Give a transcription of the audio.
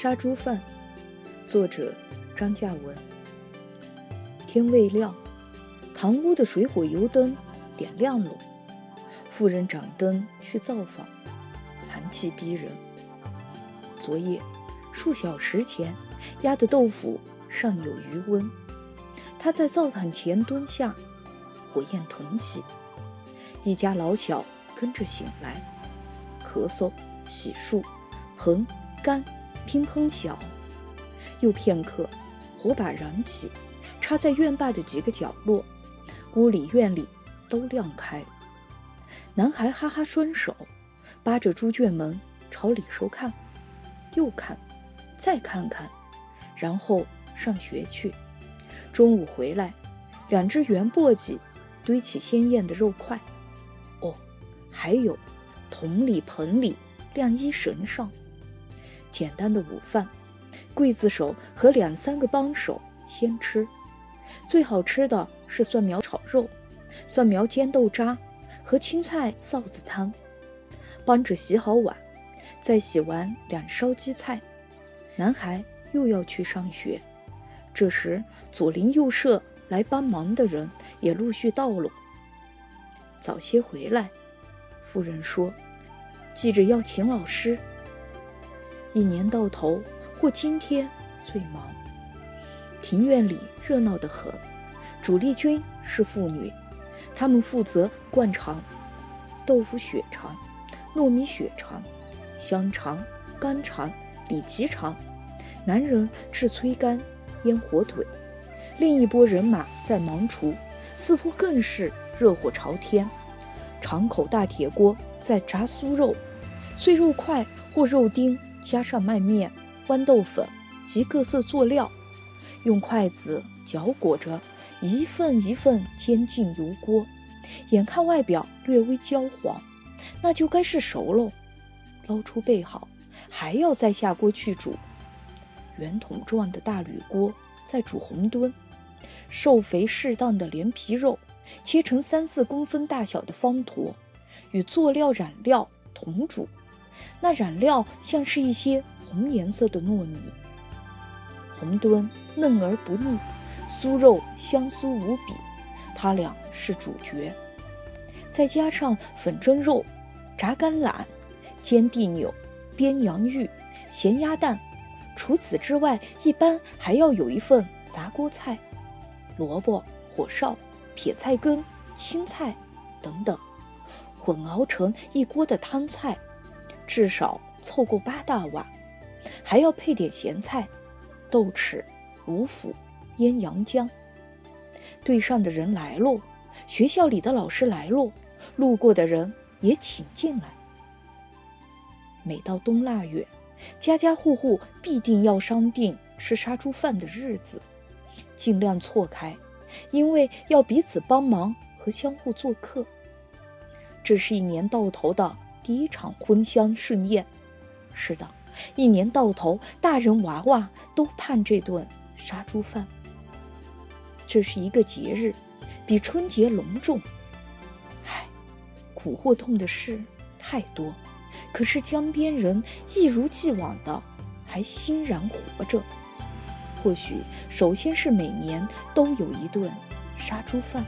杀猪饭，作者张嘉文。天未亮，堂屋的水火油灯点亮了。妇人掌灯去灶房，寒气逼人。昨夜数小时前压的豆腐尚有余温，她在灶台前蹲下，火焰腾起，一家老小跟着醒来，咳嗽、洗漱、横、干。乒乓响，又片刻，火把燃起，插在院坝的几个角落，屋里院里都亮开。男孩哈哈双手，扒着猪圈门朝里头看，又看，再看看，然后上学去。中午回来，两只圆簸箕堆起鲜艳的肉块。哦，还有桶里盆里晾衣绳上。简单的午饭，刽子手和两三个帮手先吃。最好吃的是蒜苗炒肉、蒜苗煎豆渣和青菜臊子汤。帮着洗好碗，再洗完两烧鸡菜。男孩又要去上学。这时，左邻右舍来帮忙的人也陆续到了。早些回来，夫人说：“记着要请老师。”一年到头，或今天最忙。庭院里热闹得很。主力军是妇女，她们负责灌肠、豆腐血肠、糯米血肠、香肠、干肠、里脊肠；男人制催干、腌火腿。另一拨人马在忙厨，似乎更是热火朝天。长口大铁锅在炸酥肉，碎肉块或肉丁。加上麦面、豌豆粉及各色佐料，用筷子搅裹着，一份一份煎进油锅。眼看外表略微焦黄，那就该是熟喽。捞出备好，还要再下锅去煮。圆筒状的大铝锅在煮红炖，瘦肥适当的连皮肉切成三四公分大小的方坨，与佐料染料同煮。那染料像是一些红颜色的糯米，红墩嫩而不腻，酥肉香酥无比，它俩是主角。再加上粉蒸肉、炸甘榄、煎地扭、煸洋芋、咸鸭蛋。除此之外，一般还要有一份杂锅菜，萝卜、火烧、撇菜根、青菜等等，混熬成一锅的汤菜。至少凑够八大碗，还要配点咸菜、豆豉、五腐、腌洋姜。队上的人来喽，学校里的老师来喽，路过的人也请进来。每到冬腊月，家家户户必定要商定吃杀猪饭的日子，尽量错开，因为要彼此帮忙和相互做客。这是一年到头的。第一场婚香盛宴，是的，一年到头，大人娃娃都盼这顿杀猪饭。这是一个节日，比春节隆重。唉，苦或痛的事太多，可是江边人一如既往的还欣然活着。或许，首先是每年都有一顿杀猪饭。